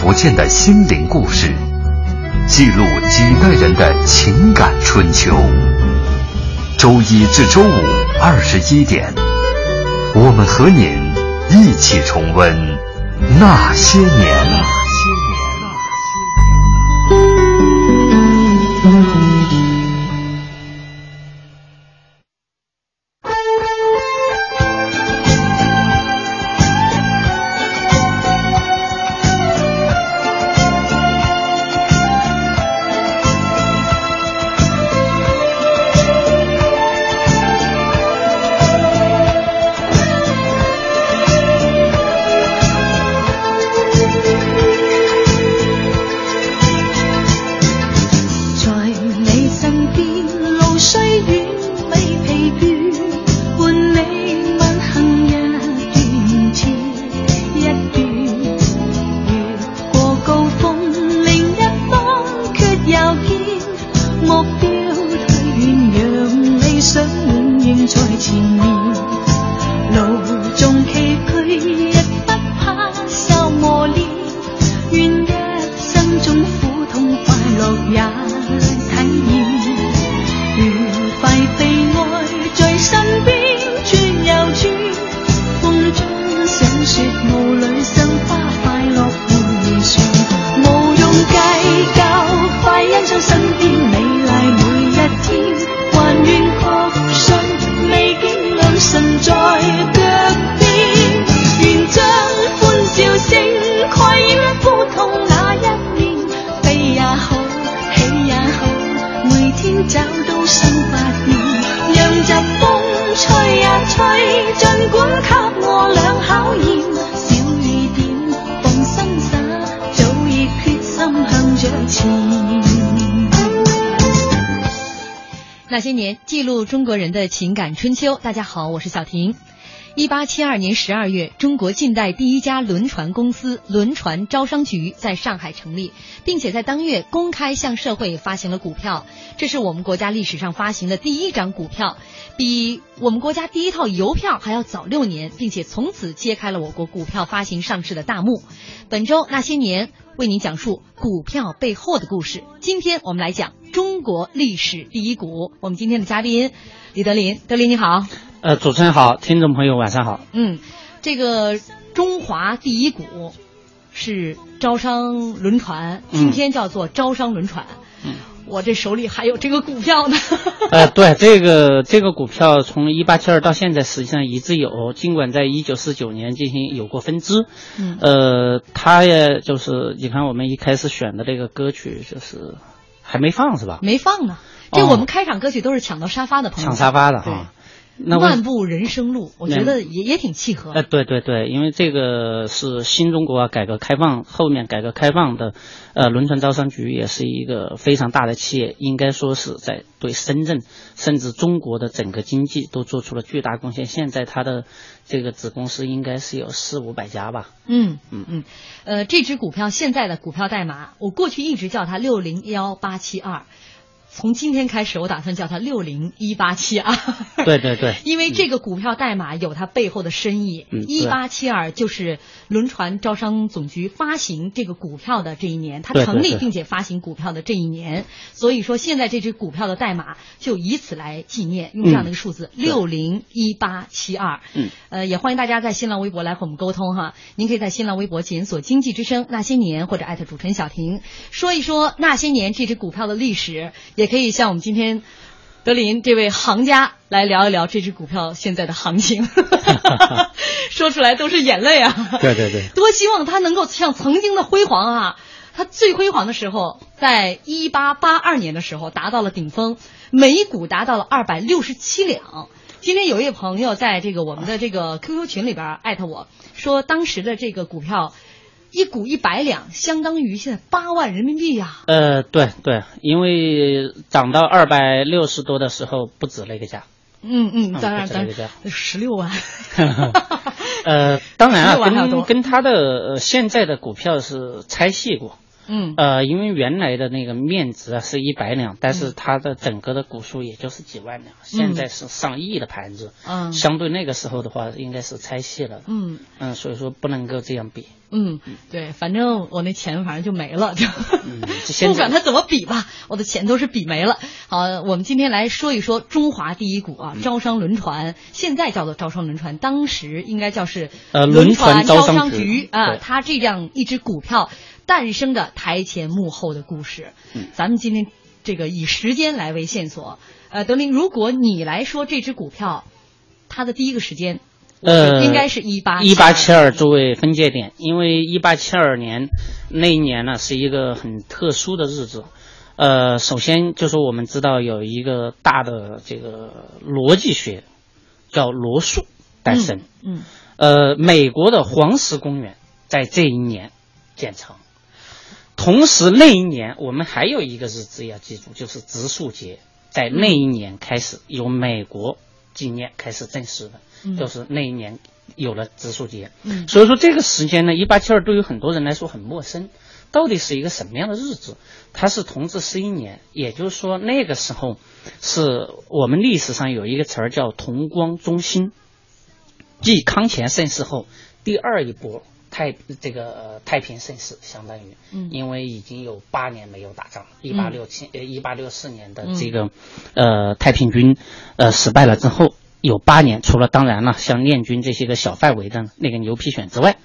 福建的心灵故事，记录几代人的情感春秋。周一至周五二十一点，我们和您一起重温那些年。中国人的情感春秋，大家好，我是小婷。一八七二年十二月，中国近代第一家轮船公司轮船招商局在上海成立，并且在当月公开向社会发行了股票。这是我们国家历史上发行的第一张股票，比我们国家第一套邮票还要早六年，并且从此揭开了我国股票发行上市的大幕。本周那些年为您讲述股票背后的故事。今天我们来讲。中国历史第一股，我们今天的嘉宾李德林，德林你好。呃，主持人好，听众朋友晚上好。嗯，这个中华第一股是招商轮船，今天叫做招商轮船。嗯，我这手里还有这个股票呢。呃，对，这个这个股票从一八七二到现在实际上一直有，尽管在一九四九年进行有过分支。嗯。呃，它也就是你看我们一开始选的这个歌曲就是。还没放是吧？没放呢，这我们开场歌曲都是抢到沙发的朋友。抢沙发的哈，那漫步人生路，我觉得也也挺契合。哎，对对对，因为这个是新中国改革开放后面改革开放的，呃，轮船招商局也是一个非常大的企业，应该说是在对深圳甚至中国的整个经济都做出了巨大贡献。现在它的这个子公司应该是有四五百家吧。嗯嗯嗯，呃，这只股票现在的股票代码，我过去一直叫它六零幺八七二。从今天开始，我打算叫它六零一八七二。对 对对，因为这个股票代码有它背后的深意。一八七二就是轮船招商总局发行这个股票的这一年，它成立并且发行股票的这一年。所以说，现在这只股票的代码就以此来纪念，用这样的一个数字六零一八七二。嗯，呃，也欢迎大家在新浪微博来和我们沟通哈。您可以在新浪微博检索“经济之声那些年”或者艾特主持人小婷，说一说那些年这只股票的历史。也可以像我们今天德林这位行家来聊一聊这只股票现在的行情，说出来都是眼泪啊！对对对，多希望它能够像曾经的辉煌啊！它最辉煌的时候，在一八八二年的时候达到了顶峰，每股达到了二百六十七两。今天有一位朋友在这个我们的这个 QQ 群里边艾特我说，当时的这个股票。一股一百两，相当于现在八万人民币呀。呃，对对，因为涨到二百六十多的时候，不止那个价。嗯嗯，当然当然，十六万。呃，当然啊，跟跟他的现在的股票是拆细过。嗯，呃，因为原来的那个面值啊是一百两，但是它的整个的股数也就是几万两，现在是上亿的盘子，嗯，相对那个时候的话，应该是拆卸了，嗯。嗯，所以说不能够这样比。嗯，对，反正我那钱反正就没了，就、嗯、不管他怎么比吧，我的钱都是比没了。好，我们今天来说一说中华第一股啊，招商轮船，现在叫做招商轮船，当时应该叫是呃轮船招商局啊，它这样一只股票诞生的台前幕后的故事。嗯，咱们今天这个以时间来为线索，呃，德林，如果你来说这只股票，它的第一个时间。呃，应该是一八一八七二作为分界点，因为一八七二年那一年呢是一个很特殊的日子。呃，首先就是我们知道有一个大的这个逻辑学叫罗素诞生。嗯。呃，美国的黄石公园在这一年建成，同时那一年我们还有一个日子要记住，就是植树节，在那一年开始由美国纪念开始正式的。就是那一年有了植树节，嗯，所以说这个时间呢，一八七二对于很多人来说很陌生，到底是一个什么样的日子？它是同治十一年，也就是说那个时候是我们历史上有一个词儿叫同光中兴，继康乾盛世后第二一波太这个太平盛世，相当于，嗯，因为已经有八年没有打仗，一八六七呃一八六四年的这个呃太平军呃失败了之后。有八年，除了当然了，像练军这些个小范围的那个牛皮癣之外，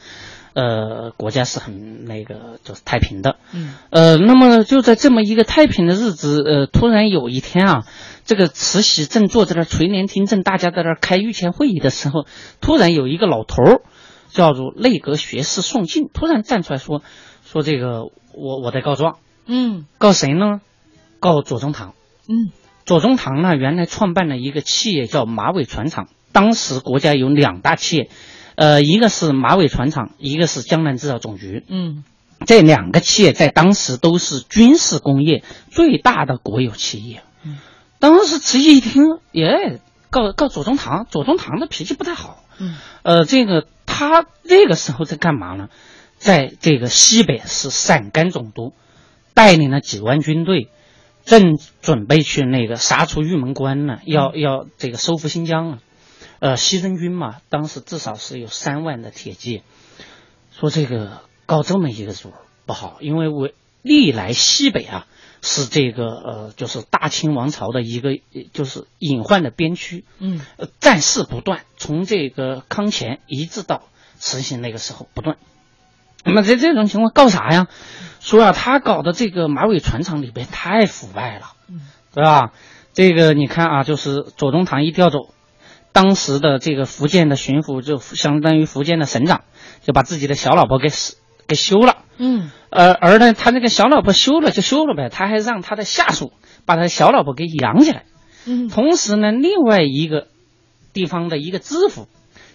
呃，国家是很那个就是太平的。嗯。呃，那么就在这么一个太平的日子，呃，突然有一天啊，这个慈禧正坐在那垂帘听政，大家在那开御前会议的时候，突然有一个老头儿，叫做内阁学士宋庆，突然站出来说，说这个我我在告状。嗯。告谁呢？告左宗棠。嗯。左宗棠呢，原来创办了一个企业叫马尾船厂。当时国家有两大企业，呃，一个是马尾船厂，一个是江南制造总局。嗯，这两个企业在当时都是军事工业最大的国有企业。嗯，当时慈禧一听，耶，告告左宗棠，左宗棠的脾气不太好。嗯，呃，这个他那个时候在干嘛呢？在这个西北是陕甘总督，带领了几万军队。正准备去那个杀出玉门关呢，要要这个收复新疆了，呃，西征军嘛，当时至少是有三万的铁骑，说这个搞这么一个主不好，因为我历来西北啊是这个呃就是大清王朝的一个就是隐患的边区，嗯，战事不断，从这个康乾一直到慈禧那个时候不断。那么在这种情况告啥呀？说啊，他搞的这个马尾船厂里边太腐败了，嗯对吧？这个你看啊，就是左宗棠一调走，当时的这个福建的巡抚就相当于福建的省长，就把自己的小老婆给给休了。嗯，呃，而呢，他那个小老婆休了就休了呗，他还让他的下属把他小老婆给养起来。嗯，同时呢，另外一个地方的一个知府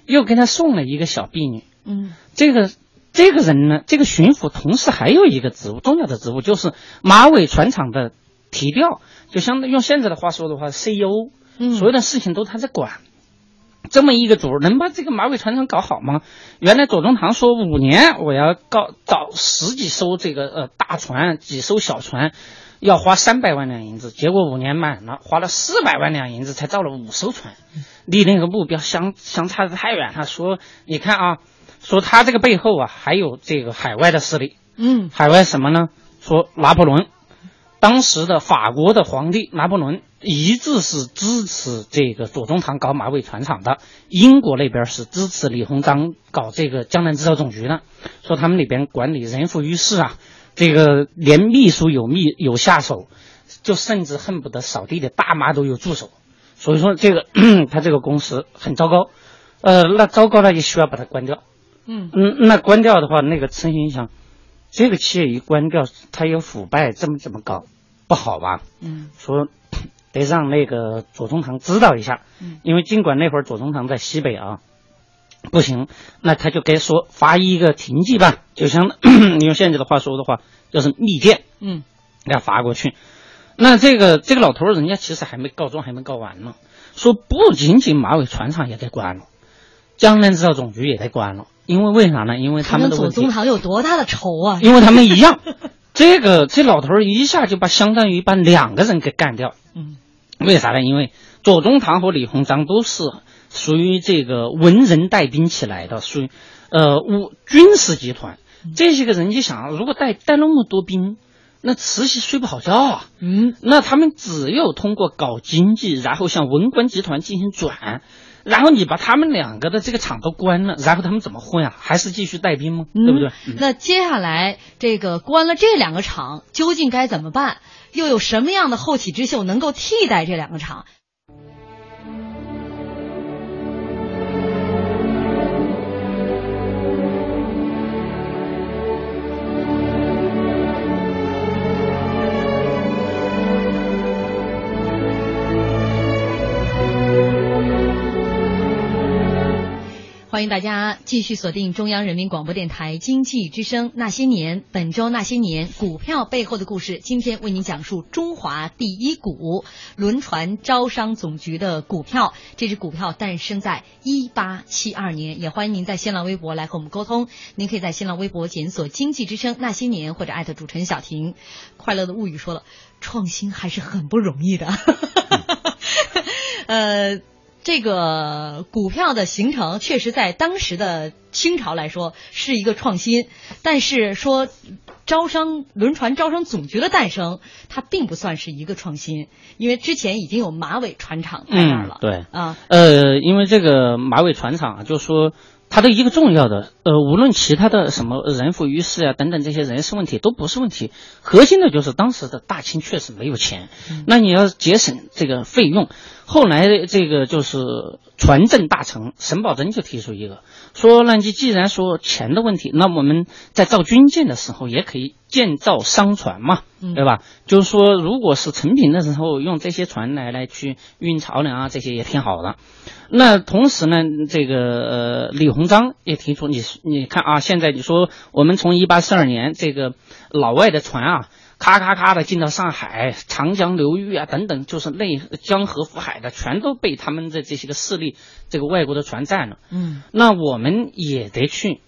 又给他送了一个小婢女。嗯，这个。这个人呢，这个巡抚同时还有一个职务，重要的职务就是马尾船厂的提调，就相当于用现在的话说的话，CEO，嗯，所有的事情都他在管。这么一个主能把这个马尾船厂搞好吗？原来左宗棠说五年我要搞造十几艘这个呃大船，几艘小船，要花三百万两银子，结果五年满了，花了四百万两银子才造了五艘船，离那个目标相相差的太远了。说你看啊。说他这个背后啊，还有这个海外的势力。嗯，海外什么呢？说拿破仑，当时的法国的皇帝拿破仑一直是支持这个左宗棠搞马尾船厂的。英国那边是支持李鸿章搞这个江南制造总局的。说他们里边管理人浮于事啊，这个连秘书有秘有下手，就甚至恨不得扫地的大妈都有助手。所以说这个 他这个公司很糟糕。呃，那糟糕那就需要把它关掉。嗯嗯，那关掉的话，那个慈禧想，这个企业一关掉，他有腐败，这么怎么搞，不好吧？嗯，说得让那个左宗棠知道一下，嗯，因为尽管那会儿左宗棠在西北啊，不行，那他就该说发一个停记吧，就像 用现在的话说的话，就是密电，嗯，给他发过去。那这个这个老头儿，人家其实还没告状，还没告完呢，说不仅仅马尾船厂也得关了，江南制造总局也得关了。因为为啥呢？因为他们的左宗棠有多大的仇啊？因为他们一样，这个这老头一下就把相当于把两个人给干掉。嗯，为啥呢？因为左宗棠和李鸿章都是属于这个文人带兵起来的，属于呃武军事集团。这些个人就想，如果带带那么多兵，那慈禧睡不好觉啊。嗯，那他们只有通过搞经济，然后向文官集团进行转。然后你把他们两个的这个厂都关了，然后他们怎么混啊？还是继续带兵吗？对不对？那接下来这个关了这两个厂，究竟该怎么办？又有什么样的后起之秀能够替代这两个厂？欢迎大家继续锁定中央人民广播电台经济之声《那些年》，本周《那些年》股票背后的故事，今天为您讲述中华第一股轮船招商总局的股票。这只股票诞生在一八七二年，也欢迎您在新浪微博来和我们沟通。您可以在新浪微博检索“经济之声那些年”或者艾特主持人小婷。快乐的物语说了，创新还是很不容易的。呃。这个股票的形成，确实在当时的清朝来说是一个创新，但是说招商轮船招商总局的诞生，它并不算是一个创新，因为之前已经有马尾船厂在那儿了。对啊，呃，因为这个马尾船厂啊，就说。它的一个重要的，呃，无论其他的什么人浮于事啊等等这些人事问题都不是问题，核心的就是当时的大清确实没有钱，那你要节省这个费用。后来这个就是船政大臣沈葆桢就提出一个，说那你既然说钱的问题，那我们在造军舰的时候也可以建造商船嘛，对吧？就是说，如果是成品的时候用这些船来来去运漕粮啊，这些也挺好的。那同时呢，这个呃，李鸿章也提出，你你看啊，现在你说我们从一八四二年这个老外的船啊，咔咔咔的进到上海、长江流域啊等等，就是内江河湖海的，全都被他们的这些个势力，这个外国的船占了。嗯，那我们也得去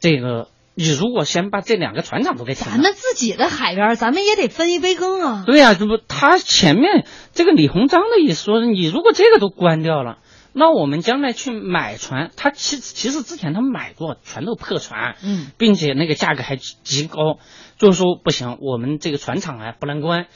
这个，你如果先把这两个船长都给咱们自己的海边，咱们也得分一杯羹啊。对呀，这不他前面这个李鸿章的意思说，你如果这个都关掉了。那我们将来去买船，他其其实之前他买过，全都破船，嗯，并且那个价格还极高，就是说不行，我们这个船厂啊不能关，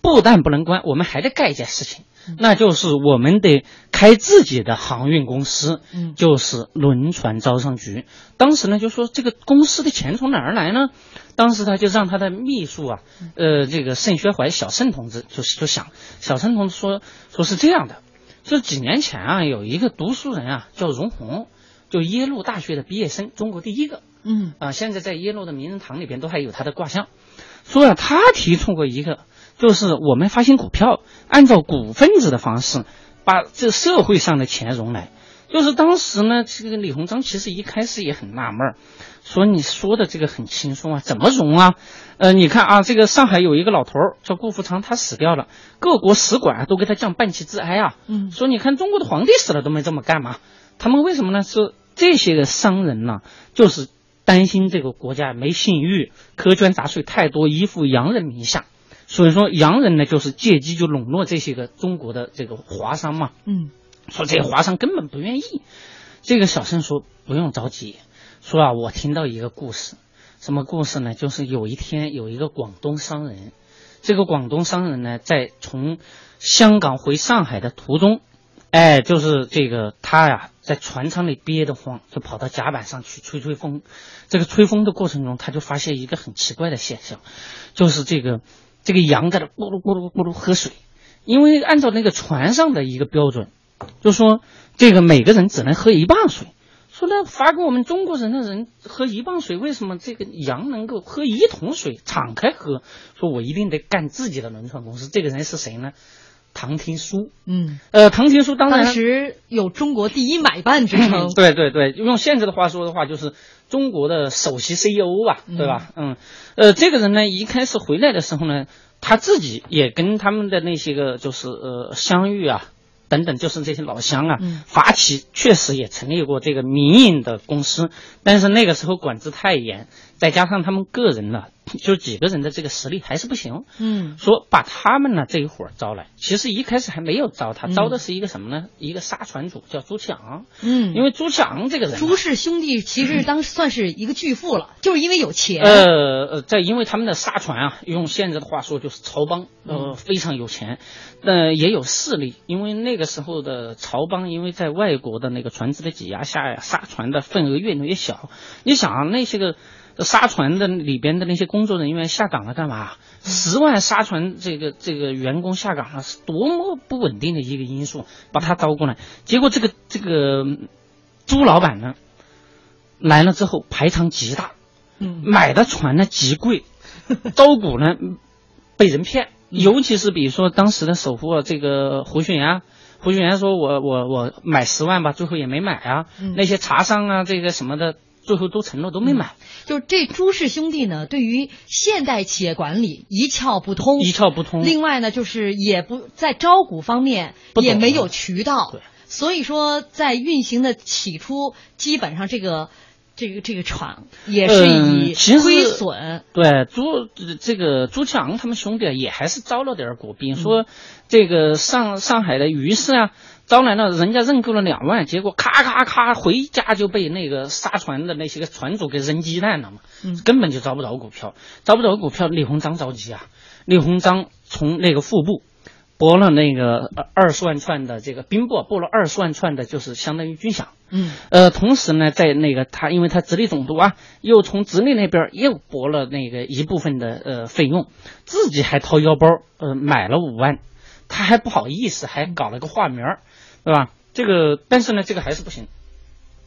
不但不能关，我们还得干一件事情，那就是我们得开自己的航运公司，嗯，就是轮船招商局。当时呢就说这个公司的钱从哪儿来呢？当时他就让他的秘书啊，呃，这个盛学怀小盛同志就就想，小盛同志说说是这样的。这几年前啊，有一个读书人啊，叫荣宏，就耶鲁大学的毕业生，中国第一个。嗯啊，现在在耶鲁的名人堂里边都还有他的卦象。说啊，他提出过一个，就是我们发行股票，按照股份制的方式，把这社会上的钱融来。就是当时呢，这个李鸿章其实一开始也很纳闷儿，说你说的这个很轻松啊，怎么融啊？呃，你看啊，这个上海有一个老头儿叫顾福昌，他死掉了，各国使馆都给他降半旗致哀啊。嗯，说你看中国的皇帝死了都没这么干嘛？他们为什么呢？是这些个商人呢，就是担心这个国家没信誉，苛捐杂税太多，依附洋人名下。所以说洋人呢，就是借机就笼络这些个中国的这个华商嘛。嗯。说这些华商根本不愿意，这个小生说不用着急，说啊，我听到一个故事，什么故事呢？就是有一天有一个广东商人，这个广东商人呢，在从香港回上海的途中，哎，就是这个他呀，在船舱里憋得慌，就跑到甲板上去吹吹风。这个吹风的过程中，他就发现一个很奇怪的现象，就是这个这个羊在那咕噜咕噜咕噜喝水，因为按照那个船上的一个标准。就说这个每个人只能喝一半水，说那发给我们中国人的人喝一半水，为什么这个羊能够喝一桶水敞开喝？说我一定得干自己的轮船公司。这个人是谁呢？唐廷枢。嗯，呃，唐廷枢当当时有中国第一买办之称。对对对，用现在的话说的话，就是中国的首席 CEO 吧，对吧？嗯，呃，这个人呢，一开始回来的时候呢，他自己也跟他们的那些个就是呃相遇啊。等等，就是这些老乡啊，嗯、法企确实也成立过这个民营的公司，但是那个时候管制太严，再加上他们个人呢，就几个人的这个实力还是不行。嗯，说把他们呢这一伙招来，其实一开始还没有招他，招的是一个什么呢？一个沙船主叫朱启昂。嗯，因为朱启昂这个人，朱氏兄弟其实当算是一个巨富了，就是因为有钱。呃呃，在因为他们的沙船啊，用现在的话说就是曹帮，呃，非常有钱，呃，也有势力。因为那个时候的曹帮，因为在外国的那个船只的挤压下呀，沙船的份额越来越小。你想啊，那些个。沙船的里边的那些工作人员下岗了干嘛？十万沙船这个这个员工下岗了，是多么不稳定的一个因素，把他招过来。结果这个这个朱老板呢来了之后排场极大，嗯，买的船呢极贵，招股呢被人骗，尤其是比如说当时的首富这个胡雪岩，胡雪岩说我我我买十万吧，最后也没买啊，那些茶商啊这个什么的。最后都承诺都没买，就是这朱氏兄弟呢，对于现代企业管理一窍不通，一窍不通。另外呢，就是也不在招股方面也没有渠道，所以说在运行的起初，基本上这个这个这个厂也是以亏损。对朱这个朱强他们兄弟也还是招了点股，比如说这个上上海的于氏啊。招来了，人家认购了两万，结果咔咔咔回家就被那个杀船的那些个船主给扔鸡蛋了嘛，嗯根本就招不着股票，招不着股票，李鸿章着急啊，李鸿章从那个副部拨了那个二十万串的这个兵部，拨了二十万串的，就是相当于军饷，嗯，呃，同时呢，在那个他，因为他直隶总督啊，又从直隶那边又拨了那个一部分的呃费用，自己还掏腰包，呃，买了五万，他还不好意思，还搞了个化名儿。对吧？这个，但是呢，这个还是不行。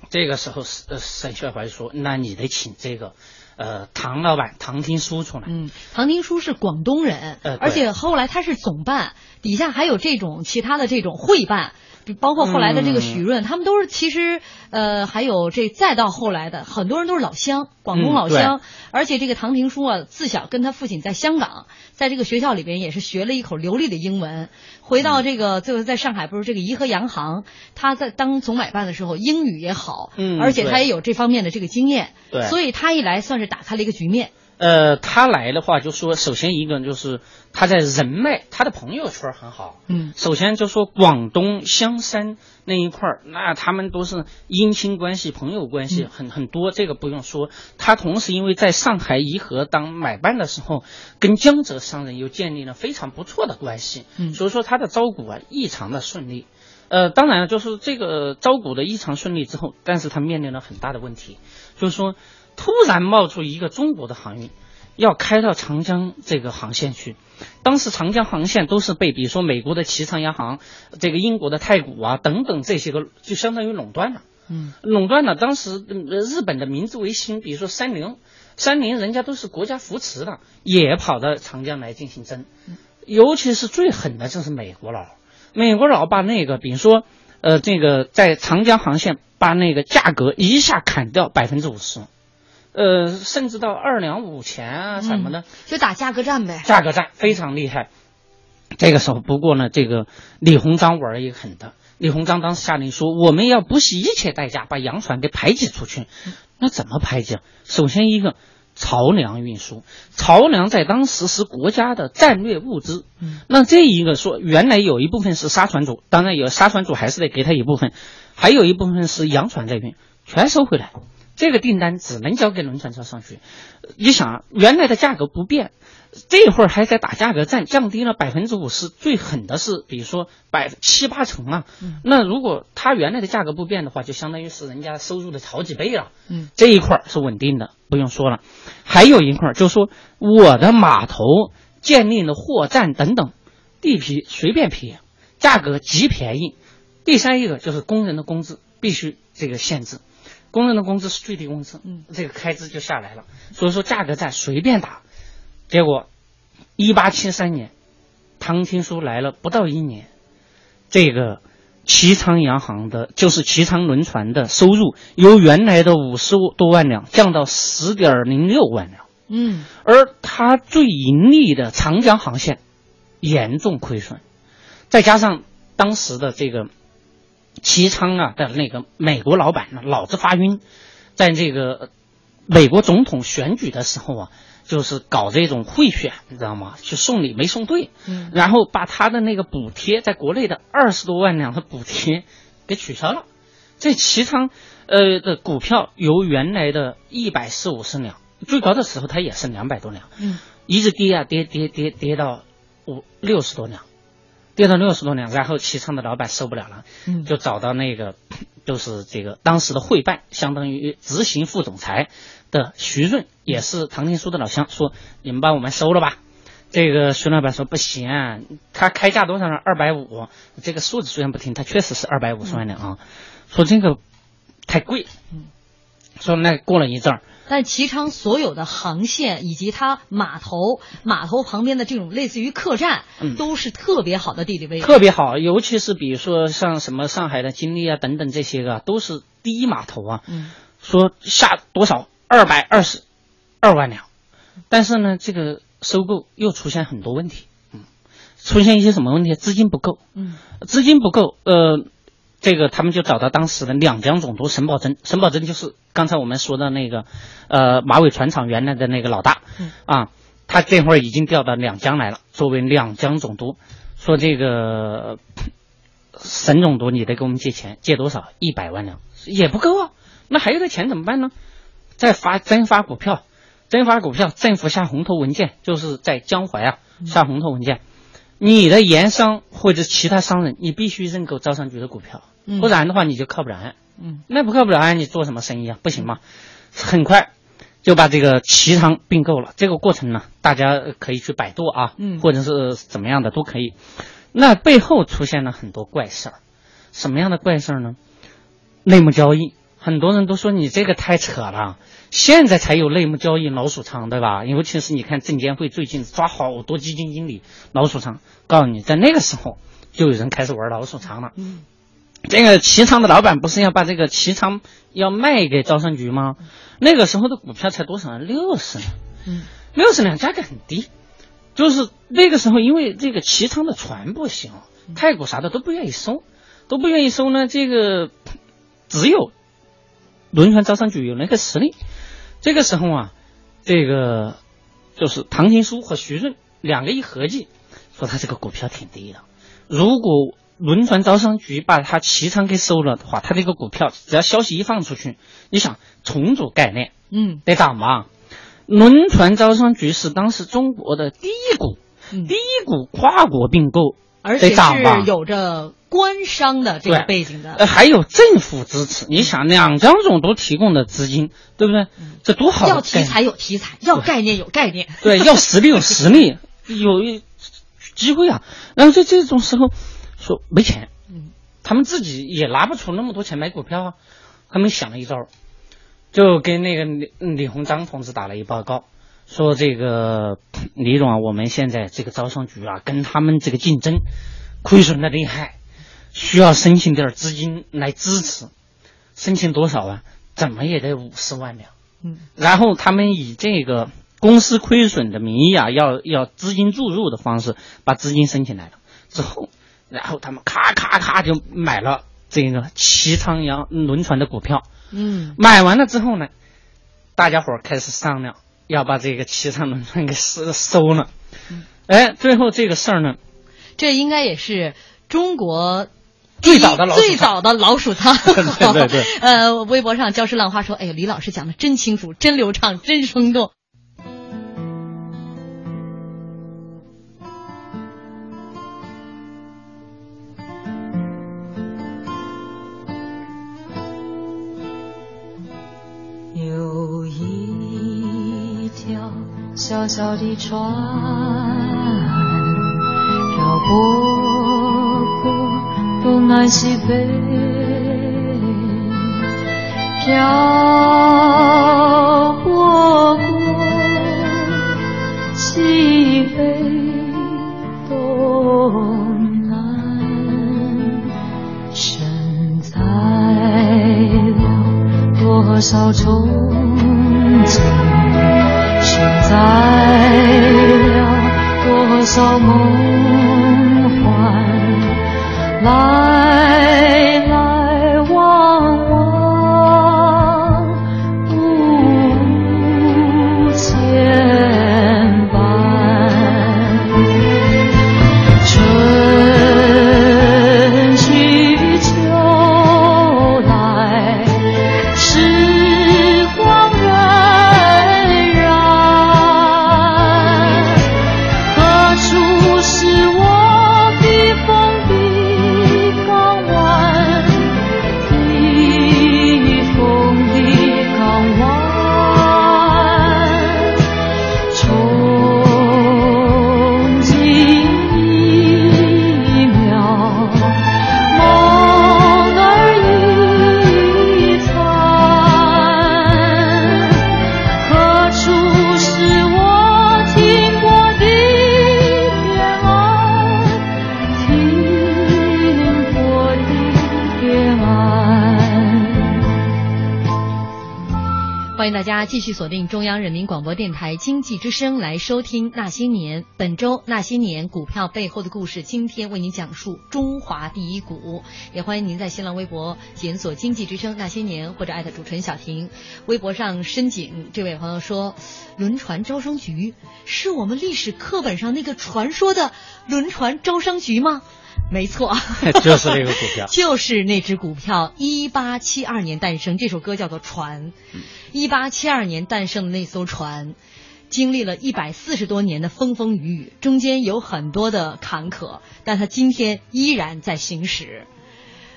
这个时候，沈沈秀怀说：“那你得请这个，呃，唐老板唐廷枢出来。”嗯，唐廷枢是广东人，而且后来他是总办，底下还有这种其他的这种会办。包括后来的这个许润，他们都是其实呃，还有这再到后来的很多人都是老乡，广东老乡。而且这个唐廷枢啊，自小跟他父亲在香港，在这个学校里边也是学了一口流利的英文。回到这个最后在上海，不是这个颐和洋行，他在当总买办的时候英语也好，嗯，而且他也有这方面的这个经验，对，所以他一来算是打开了一个局面。呃，他来的话，就说首先一个就是他在人脉，他的朋友圈很好。嗯，首先就说广东香山那一块儿，那他们都是姻亲关系、朋友关系很很多，这个不用说。他同时因为在上海颐和当买办的时候，跟江浙商人又建立了非常不错的关系。嗯，所以说他的招股啊异常的顺利。呃，当然了，就是这个招股的异常顺利之后，但是他面临了很大的问题，就是说。突然冒出一个中国的航运，要开到长江这个航线去。当时长江航线都是被，比如说美国的齐长洋行、这个英国的太古啊等等这些个，就相当于垄断了。嗯，垄断了。当时日本的明治维新，比如说三菱，三菱人家都是国家扶持的，也跑到长江来进行争。尤其是最狠的就是美国佬，美国佬把那个，比如说，呃，这个在长江航线把那个价格一下砍掉百分之五十。呃，甚至到二两五钱啊什么的，就打价格战呗。价格战非常厉害。这个时候，不过呢，这个李鸿章玩也狠的。李鸿章当时下令说：“我们要不惜一切代价把洋船给排挤出去。”那怎么排挤？首先一个漕粮运输，漕粮在当时是国家的战略物资。那这一个说，原来有一部分是沙船主，当然有沙船主还是得给他一部分，还有一部分是洋船在运，全收回来。这个订单只能交给轮船车上去。你想，原来的价格不变，这会儿还在打价格战，降低了百分之五十。最狠的是，比如说百七八成啊。那如果它原来的价格不变的话，就相当于是人家收入的好几倍了。嗯，这一块是稳定的，不用说了。还有一块就是说，我的码头建立了货站等等，地皮随便批，价格极便宜。第三一个就是工人的工资必须这个限制。工人的工资是最低工资，嗯，这个开支就下来了。所以说价格战随便打，结果一八七三年，唐廷枢来了不到一年，这个齐昌洋行的，就是齐昌轮船的收入由原来的五十多万两降到十点零六万两，嗯，而它最盈利的长江航线严重亏损，再加上当时的这个。齐昌啊的那个美国老板呢，脑子发晕，在这个美国总统选举的时候啊，就是搞这种贿选，你知道吗？去送礼没送对，嗯，然后把他的那个补贴，在国内的二十多万两的补贴给取消了。这齐昌呃的股票由原来的一百四五十两，最高的时候它也是两百多两，嗯，一直跌啊跌跌跌跌到五六十多两，跌到六十多两，然后齐昌的老板受不了了，嗯，就找到那个 就是这个当时的会办，相当于执行副总裁的徐润，也是唐天书的老乡，说你们把我们收了吧。这个徐老板说不行，他开价多少呢？二百五，这个数字虽然不听，他确实是二百五十万两啊。说这个太贵，嗯，说那过了一阵儿，但齐昌所有的航线以及它码头码头旁边的这种类似于客栈，嗯。都是特别好的地理位置，特别好，尤其是比如说像什么上海的金利啊等等这些个，都是第一码头啊。嗯，说下多少二百二十二万两，但是呢，这个收购又出现很多问题，嗯，出现一些什么问题？资金不够，嗯，资金不够，呃。这个他们就找到当时的两江总督沈葆桢，沈葆桢就是刚才我们说的那个，呃，马尾船厂原来的那个老大，嗯啊，他这会儿已经调到两江来了，作为两江总督，说这个沈总督你得给我们借钱，借多少？一百万两也不够啊，那还有的钱怎么办呢？再发增发股票，增发股票，政府下红头文件，就是在江淮啊下红头文件，你的盐商或者其他商人，你必须认购招商局的股票。嗯不然的话你就靠不了。嗯，那不靠不了，你做什么生意啊？不行吗？很快就把这个齐昌并购了。这个过程呢，大家可以去百度啊，嗯或者是怎么样的都可以。那背后出现了很多怪事儿，什么样的怪事儿呢？内幕交易，很多人都说你这个太扯了，现在才有内幕交易老鼠仓，对吧？尤其是你看证监会最近抓好多基金经理老鼠仓，告诉你，在那个时候就有人开始玩老鼠仓了。嗯这个齐昌的老板不是要把这个齐昌要卖给招商局吗？那个时候的股票才多少？六十两，嗯六十两价格很低，就是那个时候因为这个齐昌的船不行，太古啥的都不愿意收，都不愿意收呢。这个只有轮船招商局有那个实力。这个时候啊，这个就是唐廷枢和徐润两个一合计，说他这个股票挺低的，如果轮船招商局把它齐仓给收了的话，它这个股票只要消息一放出去，你想重组概念嗯得涨嘛？轮船招商局是当时中国的第一股，嗯第一股跨国并购，而且是有着官商的这个背景的呃，，还有政府支持。你想，两江总督提供的资金，对不对？这多好要！题材有题材，要概念有概念。对，要实力有实力，有一机会啊。然后在这种时候说没钱，嗯他们自己也拿不出那么多钱买股票啊。他们想了一招，就跟那个李李鸿章同志打了一报告，说这个李总啊，我们现在这个招商局啊，跟他们这个竞争，亏损的厉害，需要申请点儿资金来支持。申请多少啊？怎么也得五十万两。嗯然后他们以这个公司亏损的名义啊，要要资金注入的方式把资金申请来了之后，然后他们咔咔咔就买了这个齐昌阳轮船的股票。嗯买完了之后呢，大家伙儿开始商量要把这个齐昌轮船给收收了。哎，最后这个事儿呢，这应该也是中国。最早的老最早的老鼠仓，对对对 呃，微博上礁石浪花说：“哎呦，李老师讲的真清楚，真流畅，真生动。”小小的船，漂泊过东南西北，漂泊过西北东南，承载了多少憧憬，带来了多少梦幻，来欢迎大家继续锁定中央人民广播电台经济之声来收听《那些年》。本周《那些年》股票背后的故事，今天为您讲述中华第一股。也欢迎您在新浪微博检索“经济之声那些年”或者艾特主持人小婷。微博上深井这位朋友说：“轮船招商局是我们历史课本上那个传说的轮船招商局吗？”没错，就是那个股票，就是那只股票。一八七二年诞生，这首歌叫做《船》。一八七二年诞生的那艘船，经历了一百四十多年的风风雨雨，中间有很多的坎坷，但它今天依然在行驶。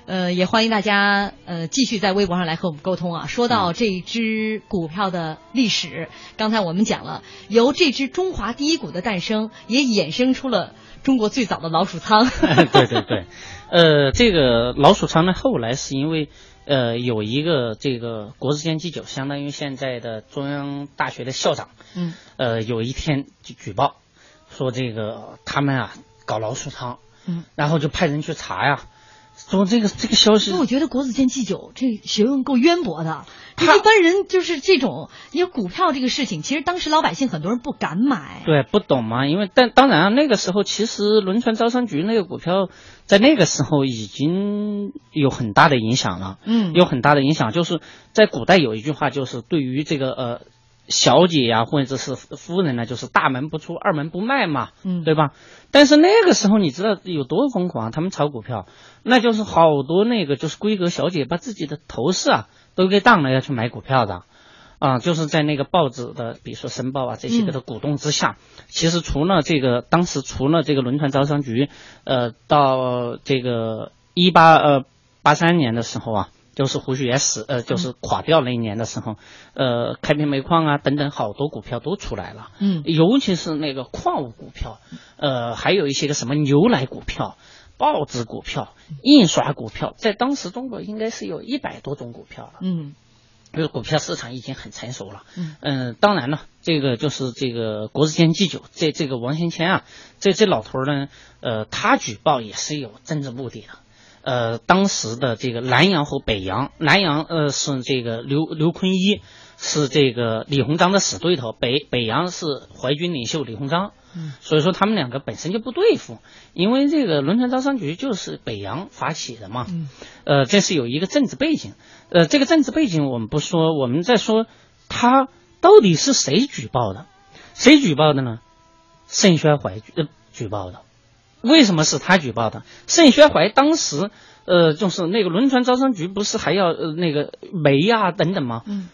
呃，也欢迎大家呃继续在微博上来和我们沟通啊。说到这只股票的历史，刚才我们讲了，由这只中华第一股的诞生，也衍生出了。中国最早的老鼠仓，对对对，呃，这个老鼠仓呢，后来是因为呃有一个这个国之监祭酒，相当于现在的中央大学的校长，嗯，呃，有一天就举报说这个他们啊搞老鼠仓，嗯，然后就派人去查呀，说这个这个消息，我觉得国子监祭酒这学问够渊博的。一般人就是这种，因为股票这个事情，其实当时老百姓很多人不敢买，对，不懂嘛。因为但当然啊那个时候其实轮船招商局那个股票在那个时候已经有很大的影响了，嗯，有很大的影响。就是在古代有一句话，就是对于这个呃小姐呀或者是夫人呢，就是大门不出二门不迈嘛，嗯，对吧？但是那个时候你知道有多疯狂？他们炒股票，那就是好多那个就是闺阁小姐把自己的头饰啊。都给当了要去买股票的，啊，就是在那个报纸的，比如说《申报》啊这些的鼓动之下，其实除了这个，当时除了这个轮船招商局，呃，到这个一八呃八三年的时候啊，就是胡雪岩死，呃，就是垮掉那一年的时候，呃，开平煤矿啊等等好多股票都出来了，嗯，尤其是那个矿物股票，呃，还有一些个什么牛奶股票。报纸股票、印刷股票，在当时中国应该是有一百多种股票了。嗯，因为股票市场已经很成熟了。嗯嗯，当然了，这个就是这个国子监祭酒，这这个王先谦啊，这这老头呢，呃，他举报也是有政治目的的。呃，当时的这个南阳和北阳，南阳呃是这个刘刘坤一，是这个李鸿章的死对头；北北阳是淮军领袖李鸿章。所以说他们两个本身就不对付，因为这个轮船招商局就是北洋发起的嘛，呃，这是有一个政治背景，呃，这个政治背景我们不说，我们在说他到底是谁举报的，谁举报的呢？盛宣怀举举报的，为什么是他举报的？盛宣怀当时呃，就是那个轮船招商局不是还要呃那个煤呀等等吗？嗯。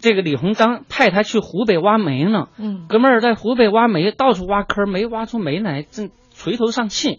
这个李鸿章派他去湖北挖煤呢，嗯，哥们儿在湖北挖煤，到处挖坑，没挖出煤来，正垂头丧气。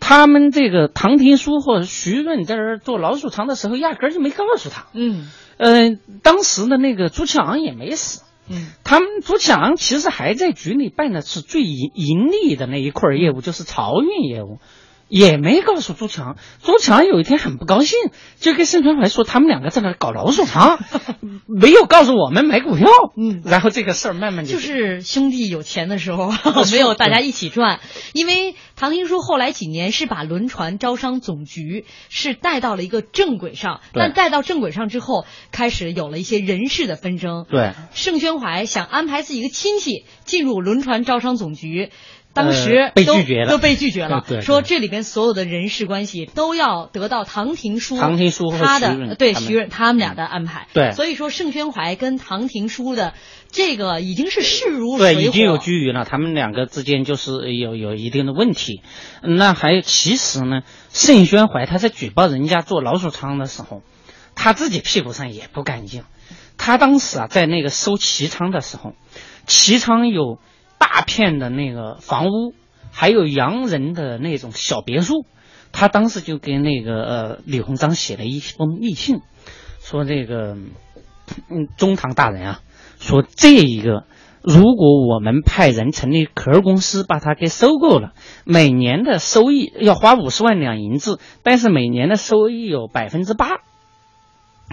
他们这个唐廷枢或者徐润在这儿做老鼠仓的时候，压根儿就没告诉他。嗯，呃，当时的那个朱庆昂也没死。嗯，他们朱强其实还在局里办的是最盈盈利的那一块业务，就是漕运业务。也没告诉朱强，朱强有一天很不高兴，就跟盛传怀说他们两个在那搞老鼠仓，没有告诉我们买股票。嗯，然后这个事儿慢慢就是兄弟有钱的时候 没有大家一起赚，因为唐廷枢后来几年是把轮船招商总局是带到了一个正轨上，但带到正轨上之后，开始有了一些人事的纷争。对，盛宣怀想安排自己一个亲戚进入轮船招商总局。当时被拒绝了，都被拒绝了。对，说这里边所有的人事关系都要得到唐廷书、唐廷枢他的对徐润他们俩的安排。对，所以说盛宣怀跟唐廷书的这个已经是势如水火，对，已经有居于了。他们两个之间就是有有一定的问题。那还其实呢，盛宣怀他在举报人家做老鼠仓的时候，他自己屁股上也不干净。他当时啊，在那个收齐仓的时候，齐仓有。大片的那个房屋，还有洋人的那种小别墅，他当时就给那个呃李鸿章写了一封密信，说这个嗯中堂大人啊，说这一个如果我们派人成立壳公司把它给收购了，每年的收益要花五十万两银子，但是每年的收益有百分之八。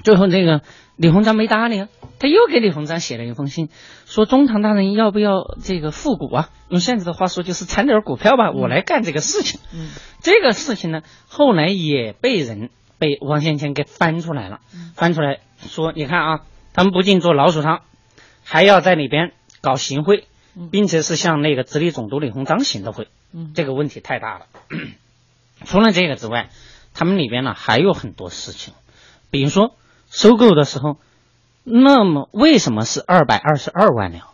最后这个李鸿章没搭理，他又给李鸿章写了一封信，说中堂大人要不要这个复股啊？用现在的话说就是掺点股票吧，我来干这个事情。嗯，这个事情呢，后来也被人被王先谦给翻出来了，翻出来说，你看啊，他们不仅做老鼠仓，还要在里边搞行贿，并且是向那个直隶总督李鸿章行的贿。嗯，这个问题太大了。除了这个之外，他们里边呢还有很多事情，比如说收购的时候，那么为什么是二百二十二万两？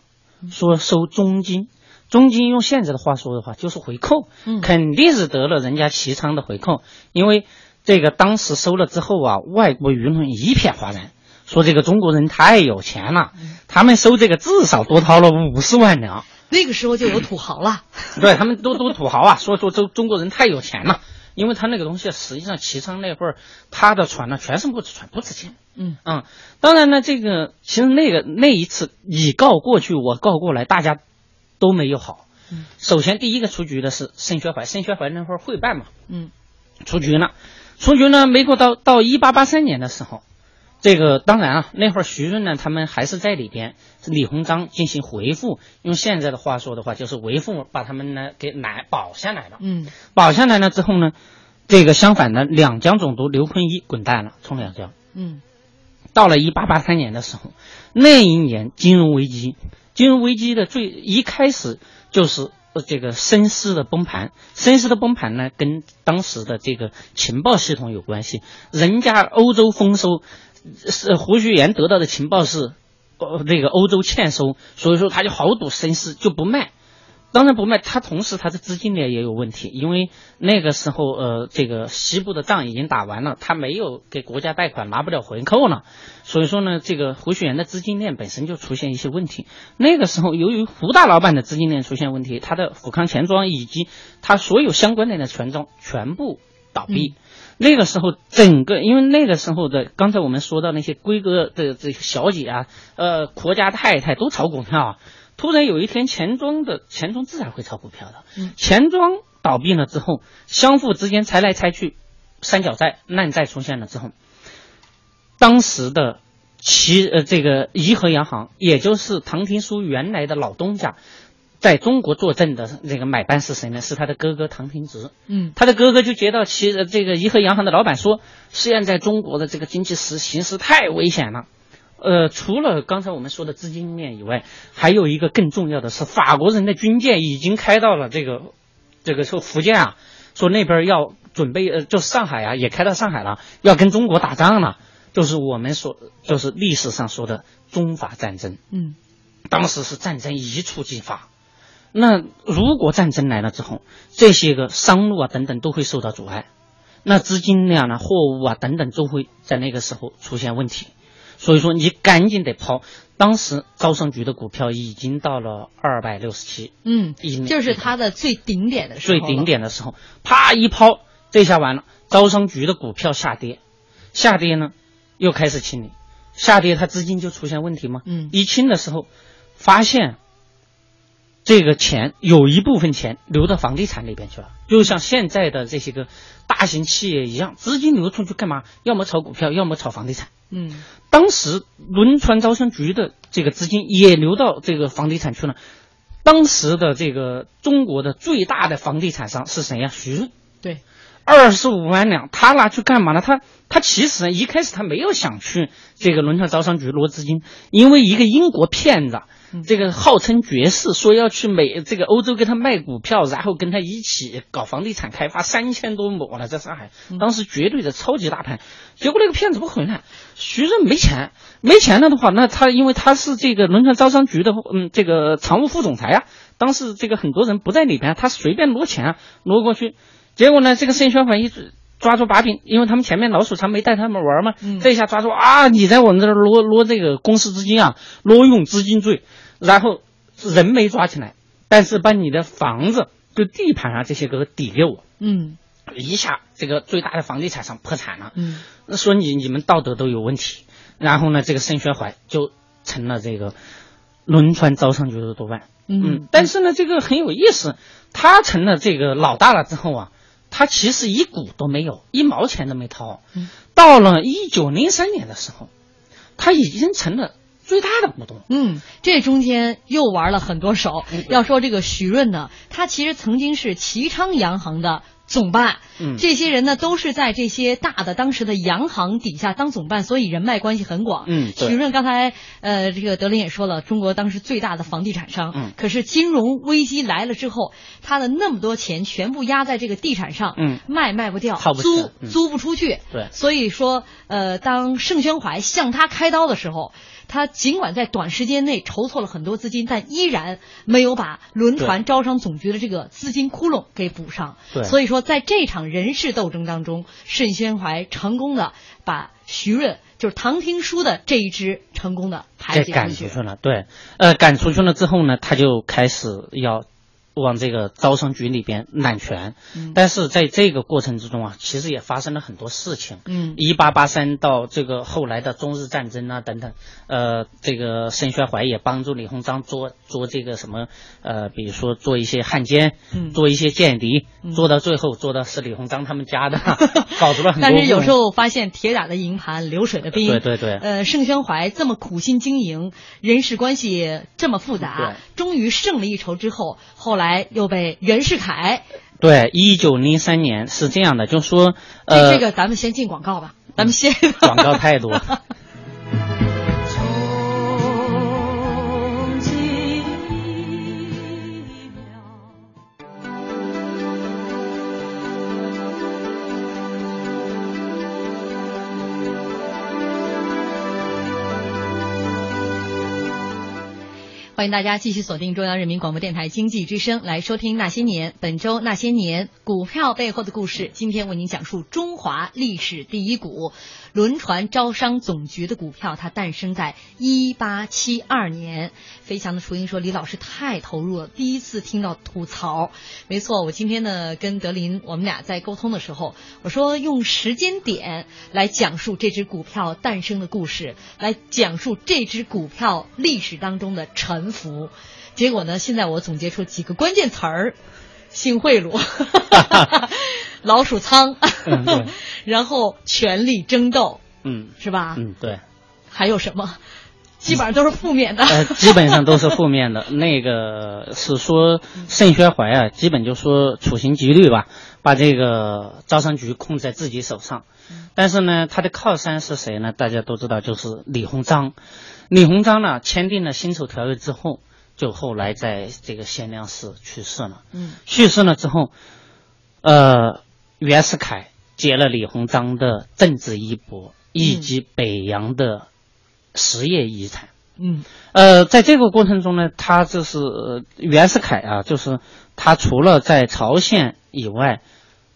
说收中金，中金用现在的话说的话就是回扣，肯定是得了人家齐昌的回扣，因为这个当时收了之后啊，外国舆论一片哗然，说这个中国人太有钱了，他们收这个至少多掏了五十万两。那个时候就有土豪了，对他们都都土豪啊，说说中中国人太有钱了。因为他那个东西，实际上齐昌那会儿，他的船呢全是木质船，不值钱。嗯啊，当然呢，这个其实那个那一次你告过去，我告过来，大家都没有好。嗯，首先第一个出局的是申学怀，申学怀那会儿会办嘛，嗯，出局了，出局呢没过到到一八八三年的时候。这个当然啊，那会儿徐润呢，他们还是在里边，李鸿章进行回复，用现在的话说的话，就是维护把他们呢给拿保下来了。嗯，保下来了之后呢，这个相反的两江总督刘坤一滚蛋了，从两江。嗯，到了一八八三年的时候，那一年金融危机，金融危机的最一开始就是这个深思的崩盘，深思的崩盘呢，跟当时的这个情报系统有关系，人家欧洲丰收。是胡须岩得到的情报是，呃，这个欧洲欠收，所以说他就豪赌绅士就不卖，当然不卖。他同时他的资金链也有问题，因为那个时候呃，这个西部的仗已经打完了，他没有给国家贷款，拿不了回扣了，所以说呢，这个胡雪岩的资金链本身就出现一些问题。那个时候由于胡大老板的资金链出现问题，他的富康钱庄以及他所有相关联的权庄全部倒闭。那个时候，整个因为那个时候的，刚才我们说到那些闺阁的这小姐啊，呃，国家太太都炒股票啊。突然有一天，钱庄的钱庄自然会炒股票的。钱庄倒闭了之后，相互之间拆来拆去，三角债、烂债出现了之后，当时的其呃这个颐和洋行，也就是唐廷枢原来的老东家。在中国坐镇的这个买办是谁呢？是他的哥哥唐廷植。嗯，他的哥哥就接到其这个颐和洋行的老板说，现在中国的这个经济实形势太危险了。呃，除了刚才我们说的资金面以外，还有一个更重要的是，法国人的军舰已经开到了这个这个说福建啊，说那边要准备呃，就上海啊也开到上海了，要跟中国打仗了，就是我们说就是历史上说的中法战争。嗯，当时是战争一触即发。那如果战争来了之后，这些个商路啊等等都会受到阻碍，那资金量呢、货物啊等等都会在那个时候出现问题，所以说你赶紧得抛。当时招商局的股票已经到了二百六十七，嗯，就是它的最顶点的时候，最顶点的时候，啪一抛，这下完了，招商局的股票下跌，下跌呢又开始清理，下跌它资金就出现问题吗？嗯，一清的时候发现。这个钱有一部分钱流到房地产里边去了，就像现在的这些个大型企业一样，资金流出去干嘛？要么炒股票，要么炒房地产。嗯，当时轮船招商局的这个资金也流到这个房地产去了。当时的这个中国的最大的房地产商是谁呀？徐润。对，二十五万两，他拿去干嘛呢？他他其实一开始他没有想去这个轮船招商局挪资金，因为一个英国骗子。这个号称爵士，说要去美这个欧洲给他卖股票，然后跟他一起搞房地产开发，三千多亩了，在上海，当时绝对的超级大盘。结果那个骗子不回来，徐润没钱，没钱了的话，那他因为他是这个轮船招商局的，嗯，这个常务副总裁啊，当时这个很多人不在里边，他随便挪钱啊，挪过去，结果呢，这个盛宣怀一抓住把柄，因为他们前面老鼠仓没带他们玩嘛，这一下抓住啊！你在我们这儿挪挪这个公司资金啊，挪用资金罪，然后人没抓起来，但是把你的房子、就地盘啊这些给抵给我，嗯，一下这个最大的房地产商破产了，嗯，说你你们道德都有问题，然后呢，这个盛宣怀就成了这个轮船招商局的督办，嗯，但是呢，这个很有意思，他成了这个老大了之后啊。他其实一股都没有，一毛钱都没掏。到了一九零三年的时候，他已经成了最大的股东。嗯，这中间又玩了很多手。要说这个徐润呢，他其实曾经是齐昌洋行的总办，嗯。这些人呢都是在这些大的当时的洋行底下当总办，所以人脉关系很广。嗯对。许润刚才呃，这个德林也说了，中国当时最大的房地产商，嗯。可是金融危机来了之后，他的那么多钱全部压在这个地产上，嗯。卖卖不掉，不租嗯。租不出去，对。所以说呃，当盛宣怀向他开刀的时候。他尽管在短时间内筹措了很多资金，但依然没有把轮船招商总局的这个资金窟窿给补上。对所以说在这场人事斗争当中，盛宣怀成功的把徐润，就是唐廷枢的这一支成功的排给赶解出去。出去了。对，呃，赶出去了之后呢，他就开始要往这个招商局里边揽权。嗯但是在这个过程之中啊，其实也发生了很多事情。嗯一八八三到这个后来的中日战争啊等等，呃，这个盛宣怀也帮助李鸿章做做这个什么，呃，比如说做一些汉奸，嗯做一些间谍，嗯做到最后做的是李鸿章他们家的，搞出了很多。但是有时候发现铁打的营盘流水的兵，对对对呃，盛宣怀这么苦心经营，人事关系这么复杂，终于胜了一筹之后，后来又被袁世凯，对，一九零三年是这样的，就说呃，这个咱们先进广告吧，咱们先广告太多。欢迎大家继续锁定中央人民广播电台经济之声来收听《那些年》，本周《那些年》股票背后的故事。今天为您讲述中华历史第一股轮船招商总局的股票，它诞生在一八七二年。飞翔的雏鹰说：“李老师太投入了，第一次听到吐槽。”没错，我今天呢跟德林我们俩在沟通的时候，我说用时间点来讲述这只股票诞生的故事，来讲述这只股票历史当中的沉浮。结果呢，现在我总结出几个关键词儿：性贿赂、老鼠仓，然后权力争斗，嗯是吧？嗯，对。还有什么？基本上都是负面的。呃，基本上都是负面的。那个是说盛宣怀啊，基本就说处心积虑吧，把这个招商局控在自己手上。但是呢，他的靠山是谁呢？大家都知道，就是李鸿章。李鸿章呢，签订了辛丑条约之后，就后来在这个咸阳市去世了。嗯去世了之后，呃，袁世凯接了李鸿章的政治衣钵，以及北洋的实业遗产。嗯呃，在这个过程中呢，他就是呃袁世凯啊，就是他除了在朝鲜以外，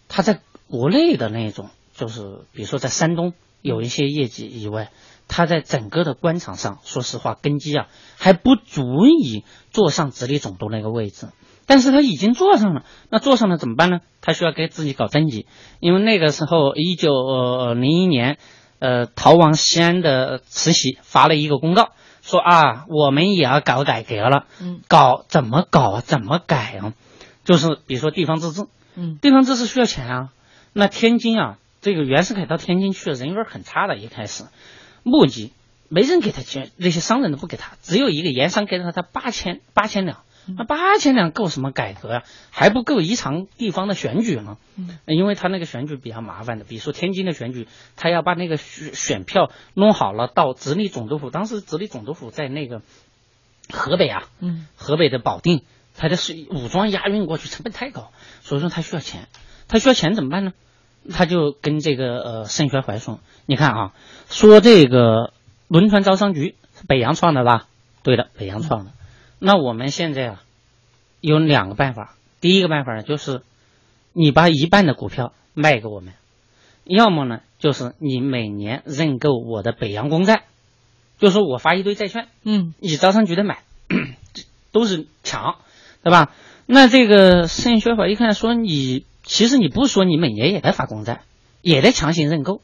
他在国内的那种，就是比如说在山东有一些业绩以外，他在整个的官场上，说实话根基啊还不足以坐上直隶总督那个位置。但是他已经坐上了，那坐上了怎么办呢？他需要给自己搞政绩，因为那个时候一九零一年，呃，逃亡西安的慈禧发了一个公告，说啊，我们也要搞改革了，嗯搞怎么搞啊，怎么改啊？就是比如说地方自治，嗯地方自治需要钱啊。那天津啊，这个袁世凯到天津去，人缘很差的，一开始募集没人给他钱，那些商人都不给他，只有一个盐商给了他八千八千两。那八千两够什么改革呀、还不够一场地方的选举呢。嗯因为他那个选举比较麻烦的，比如说天津的选举，他要把那个选选票弄好了，到直隶总督府，当时直隶总督府在那个河北啊，嗯河北的保定，他的是武装押运过去成本太高，所以说他需要钱，他需要钱怎么办呢？他就跟这个呃盛宣怀说，你看啊，说这个轮船招商局是北洋创的吧？对的，北洋创的。那我们现在啊，有两个办法。第一个办法呢，就是你把一半的股票卖给我们，要么呢，就是你每年认购我的北洋公债，就是说我发一堆债券，嗯你招商局的买，这 都是抢，对吧？那这个盛宣怀一看说你，其实你不说你每年也在发公债，也在强行认购，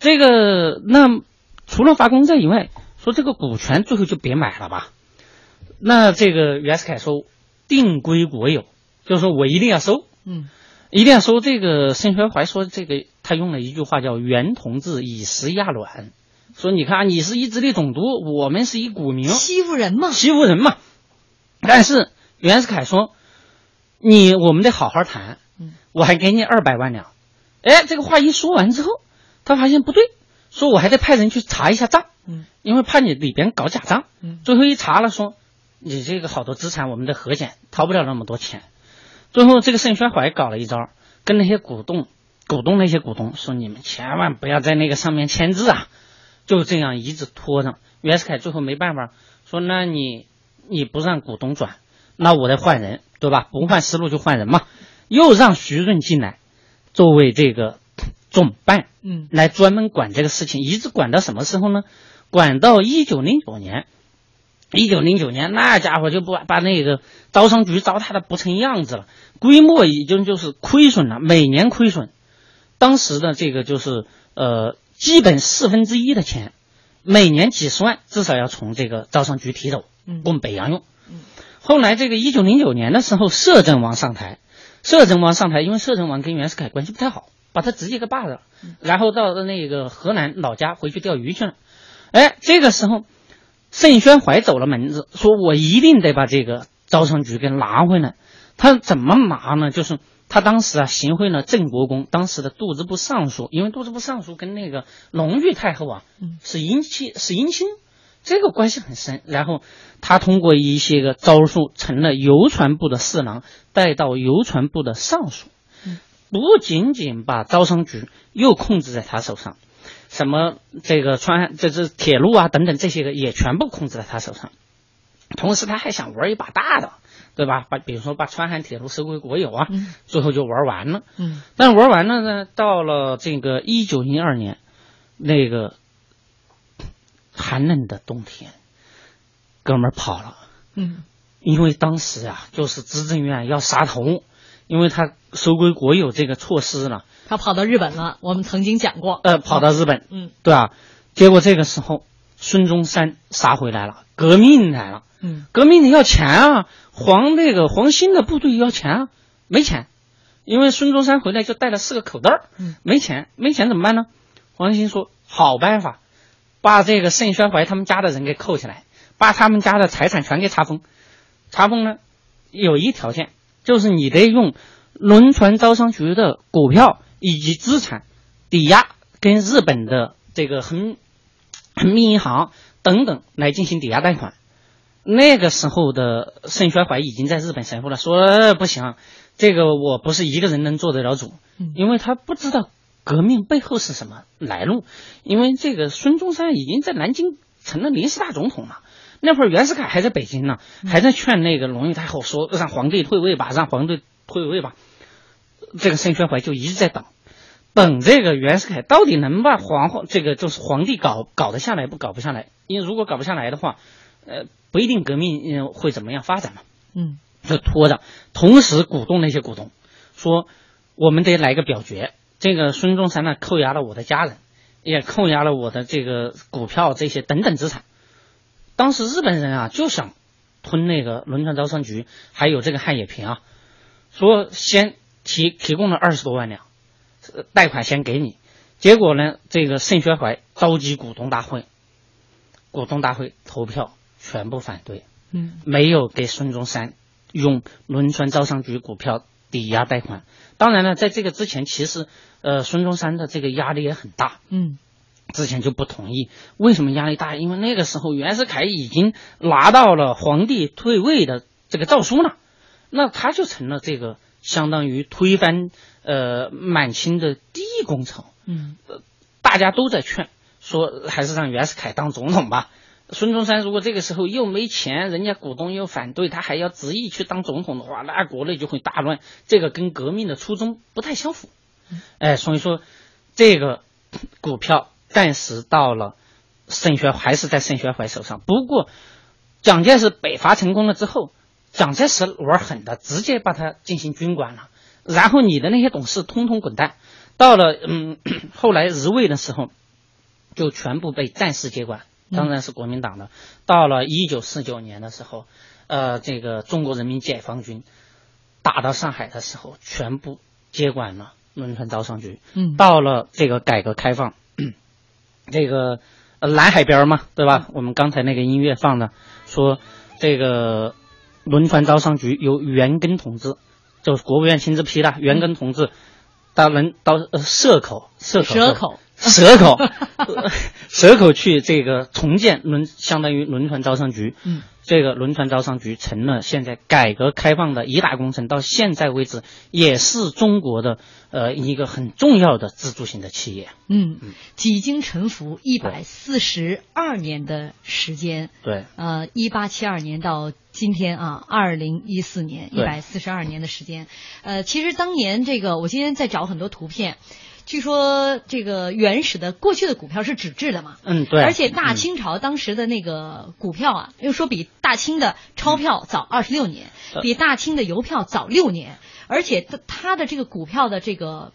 这个那除了发公债以外，说这个股权最后就别买了吧。那这个袁世凯说定归国有，就是说我一定要收，嗯一定要收。这个盛宣怀说这个他用了一句话叫“袁同志以食压卵”，说你看你是一直隶总督，我们是一股民，欺负人嘛。欺负人嘛。但是袁世凯说，你我们得好好谈，我还给你二百万两。哎，这个话一说完之后，他发现不对，说我还得派人去查一下账，嗯，因为怕你里边搞假账。嗯，最后一查了，说你这个好多资产我们得核减，掏不了那么多钱。最后这个盛宣怀搞了一招，跟那些股东、股东那些股东说，你们千万不要在那个上面签字啊，就这样一直拖着。袁世凯最后没办法，说那你你不让股东转，那我得换人，对吧？不换思路就换人嘛。又让徐润进来，作为这个总办，嗯，来专门管这个事情，一直管到什么时候呢？管到一九零九年。一九零九年，那家伙就不把那个招商局糟蹋的不成样子了，规模已经就是亏损了，每年亏损。当时的这个就是呃，基本四分之一的钱，每年几十万，至少要从这个招商局提走，供北洋用。后来这个一九零九年的时候，摄政王上台。摄政王上台，因为摄政王跟袁世凯关系不太好，把他直接给罢了，然后到那个河南老家回去钓鱼去了。哎，这个时候，盛宣怀走了门子，说我一定得把这个招商局给拿回来。他怎么拿呢？就是他当时啊，行贿了郑国公，当时的度支部尚书，因为度支部尚书跟那个隆裕太后啊，是姻亲，是姻亲。这个关系很深，然后他通过一些个招数，成了邮传部的侍郎，带到邮传部的尚书，不仅仅把招商局又控制在他手上，什么这个川这是铁路啊等等这些个也全部控制在他手上，同时他还想玩一把大的，对吧？把比如说把川汉铁路收归国有啊，最后就玩完了。嗯，但玩完了呢，到了这个一九零二年，那个。寒冷的冬天，哥们儿跑了。嗯，因为当时啊，就是执政院要杀头，因为他收归国有这个措施了。他跑到日本了，我们曾经讲过。呃，跑到日本，嗯，对啊？结果这个时候，孙中山杀回来了，革命来了。嗯，革命的要钱啊，黄那个黄兴的部队要钱啊，没钱，因为孙中山回来就带了四个口袋儿，嗯，没钱，没钱怎么办呢？黄兴说：“好办法。”把这个盛宣怀他们家的人给扣起来，把他们家的财产全给查封。查封呢，有一条件，就是你得用轮船招商局的股票以及资产抵押，跟日本的这个恒恒密银行等等来进行抵押贷款。那个时候的盛宣怀已经在日本神父了，说不行，这个我不是一个人能做得了主，因为他不知道。革命背后是什么来路？因为这个孙中山已经在南京成了临时大总统了，那会儿袁世凯还在北京呢，还在劝那个隆裕太后说让皇帝退位吧，让皇帝退位吧。这个盛宣怀就一直在等，等这个袁世凯到底能把皇后这个就是皇帝搞搞得下来不搞不下来？因为如果搞不下来的话，呃，不一定革命会怎么样发展嘛。嗯，就拖着，同时鼓动那些股东说，我们得来个表决。这个孙中山呢，扣押了我的家人，也扣押了我的这个股票这些等等资产。当时日本人啊就想吞那个轮船招商局，还有这个汉冶萍啊，说先提提供了二十多万两贷款先给你，结果呢，这个盛宣怀召集股东大会，股东大会投票全部反对，嗯，没有给孙中山用轮船招商局股票抵押贷款。当然了，在这个之前，其实。呃，孙中山的这个压力也很大，嗯，之前就不同意。为什么压力大？因为那个时候袁世凯已经拿到了皇帝退位的这个诏书了，那他就成了这个相当于推翻呃满清的第一功臣。嗯，大家都在劝说，还是让袁世凯当总统吧。孙中山如果这个时候又没钱，人家股东又反对，他还要执意去当总统的话，那国内就会大乱。这个跟革命的初衷不太相符。哎，所以说，这个股票暂时到了盛宣还是在盛宣怀手上。不过，蒋介石北伐成功了之后，蒋介石玩狠的，直接把他进行军管了。然后你的那些董事通通滚蛋。到了嗯，后来日伪的时候，就全部被暂时接管，当然是国民党的。到了一九四九年的时候，呃，这个中国人民解放军打到上海的时候，全部接管了。轮船招商局，嗯，到了这个改革开放，这个呃南海边嘛，对吧？我们刚才那个音乐放的，说这个轮船招商局由袁庚同志就是国务院亲自批的，袁庚同志到轮到呃社口，蛇口，蛇口，蛇口，去这个重建轮，相当于轮船招商局。嗯。这个轮船招商局成了现在改革开放的一大工程，到现在为止也是中国的呃一个很重要的支柱型的企业。嗯，几经沉浮一百四十二年的时间。对。呃，一八七二年到今天啊，二零一四年，一百四十二年的时间。呃，其实当年这个，我今天在找很多图片。据说这个原始的过去的股票是纸质的嘛？嗯，对。而且大清朝当时的那个股票啊，又说比大清的钞票早二十六年，比大清的邮票早六年，而且它它的这个股票的这个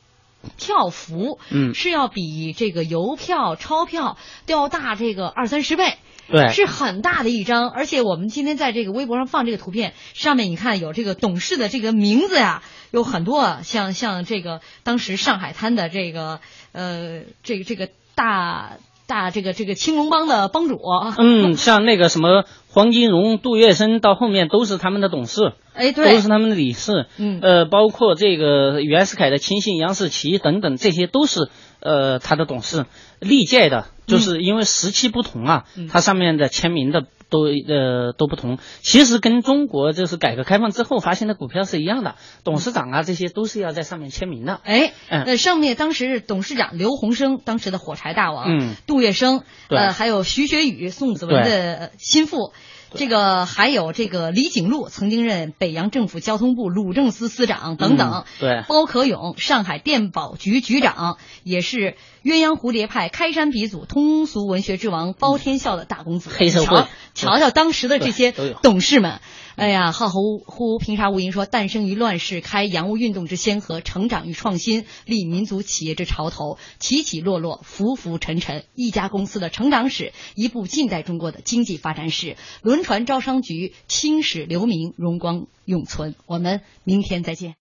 票幅，嗯，是要比这个邮票、钞票都要大这个二三十倍。对，是很大的一张，而且我们今天在这个微博上放这个图片，上面你看有这个董事的这个名字呀，有很多，像像这个当时上海滩的这个呃，这个这个大大这个这个青龙帮的帮主，嗯，像那个什么黄金荣、杜月笙，到后面都是他们的董事，哎，对，都是他们的理事，嗯，呃，包括这个袁世凯的亲信杨士奇等等，这些都是呃他的董事，历届的。就是因为时期不同啊，它上面的签名的都呃都不同。其实跟中国就是改革开放之后发行的股票是一样的，董事长啊这些都是要在上面签名的。哎，呃，上面当时董事长刘洪生，当时的火柴大王，嗯，杜月笙，呃，还有徐学宇，宋子文的心腹。这个还有这个李景禄曾经任北洋政府交通部鲁政司司长等等，对，包可勇上海电保局局长，也是鸳鸯蝴蝶派开山鼻祖通俗文学之王包天笑的大公子。黑社会，瞧瞧当时的这些董事们。哎呀，浩浩乎平沙无垠说，诞生于乱世，开洋务运动之先河，成长于创新，立民族企业之潮头，起起落落，浮浮沉沉，一家公司的成长史，一部近代中国的经济发展史。轮船招商局青史留名，荣光永存。我们明天再见。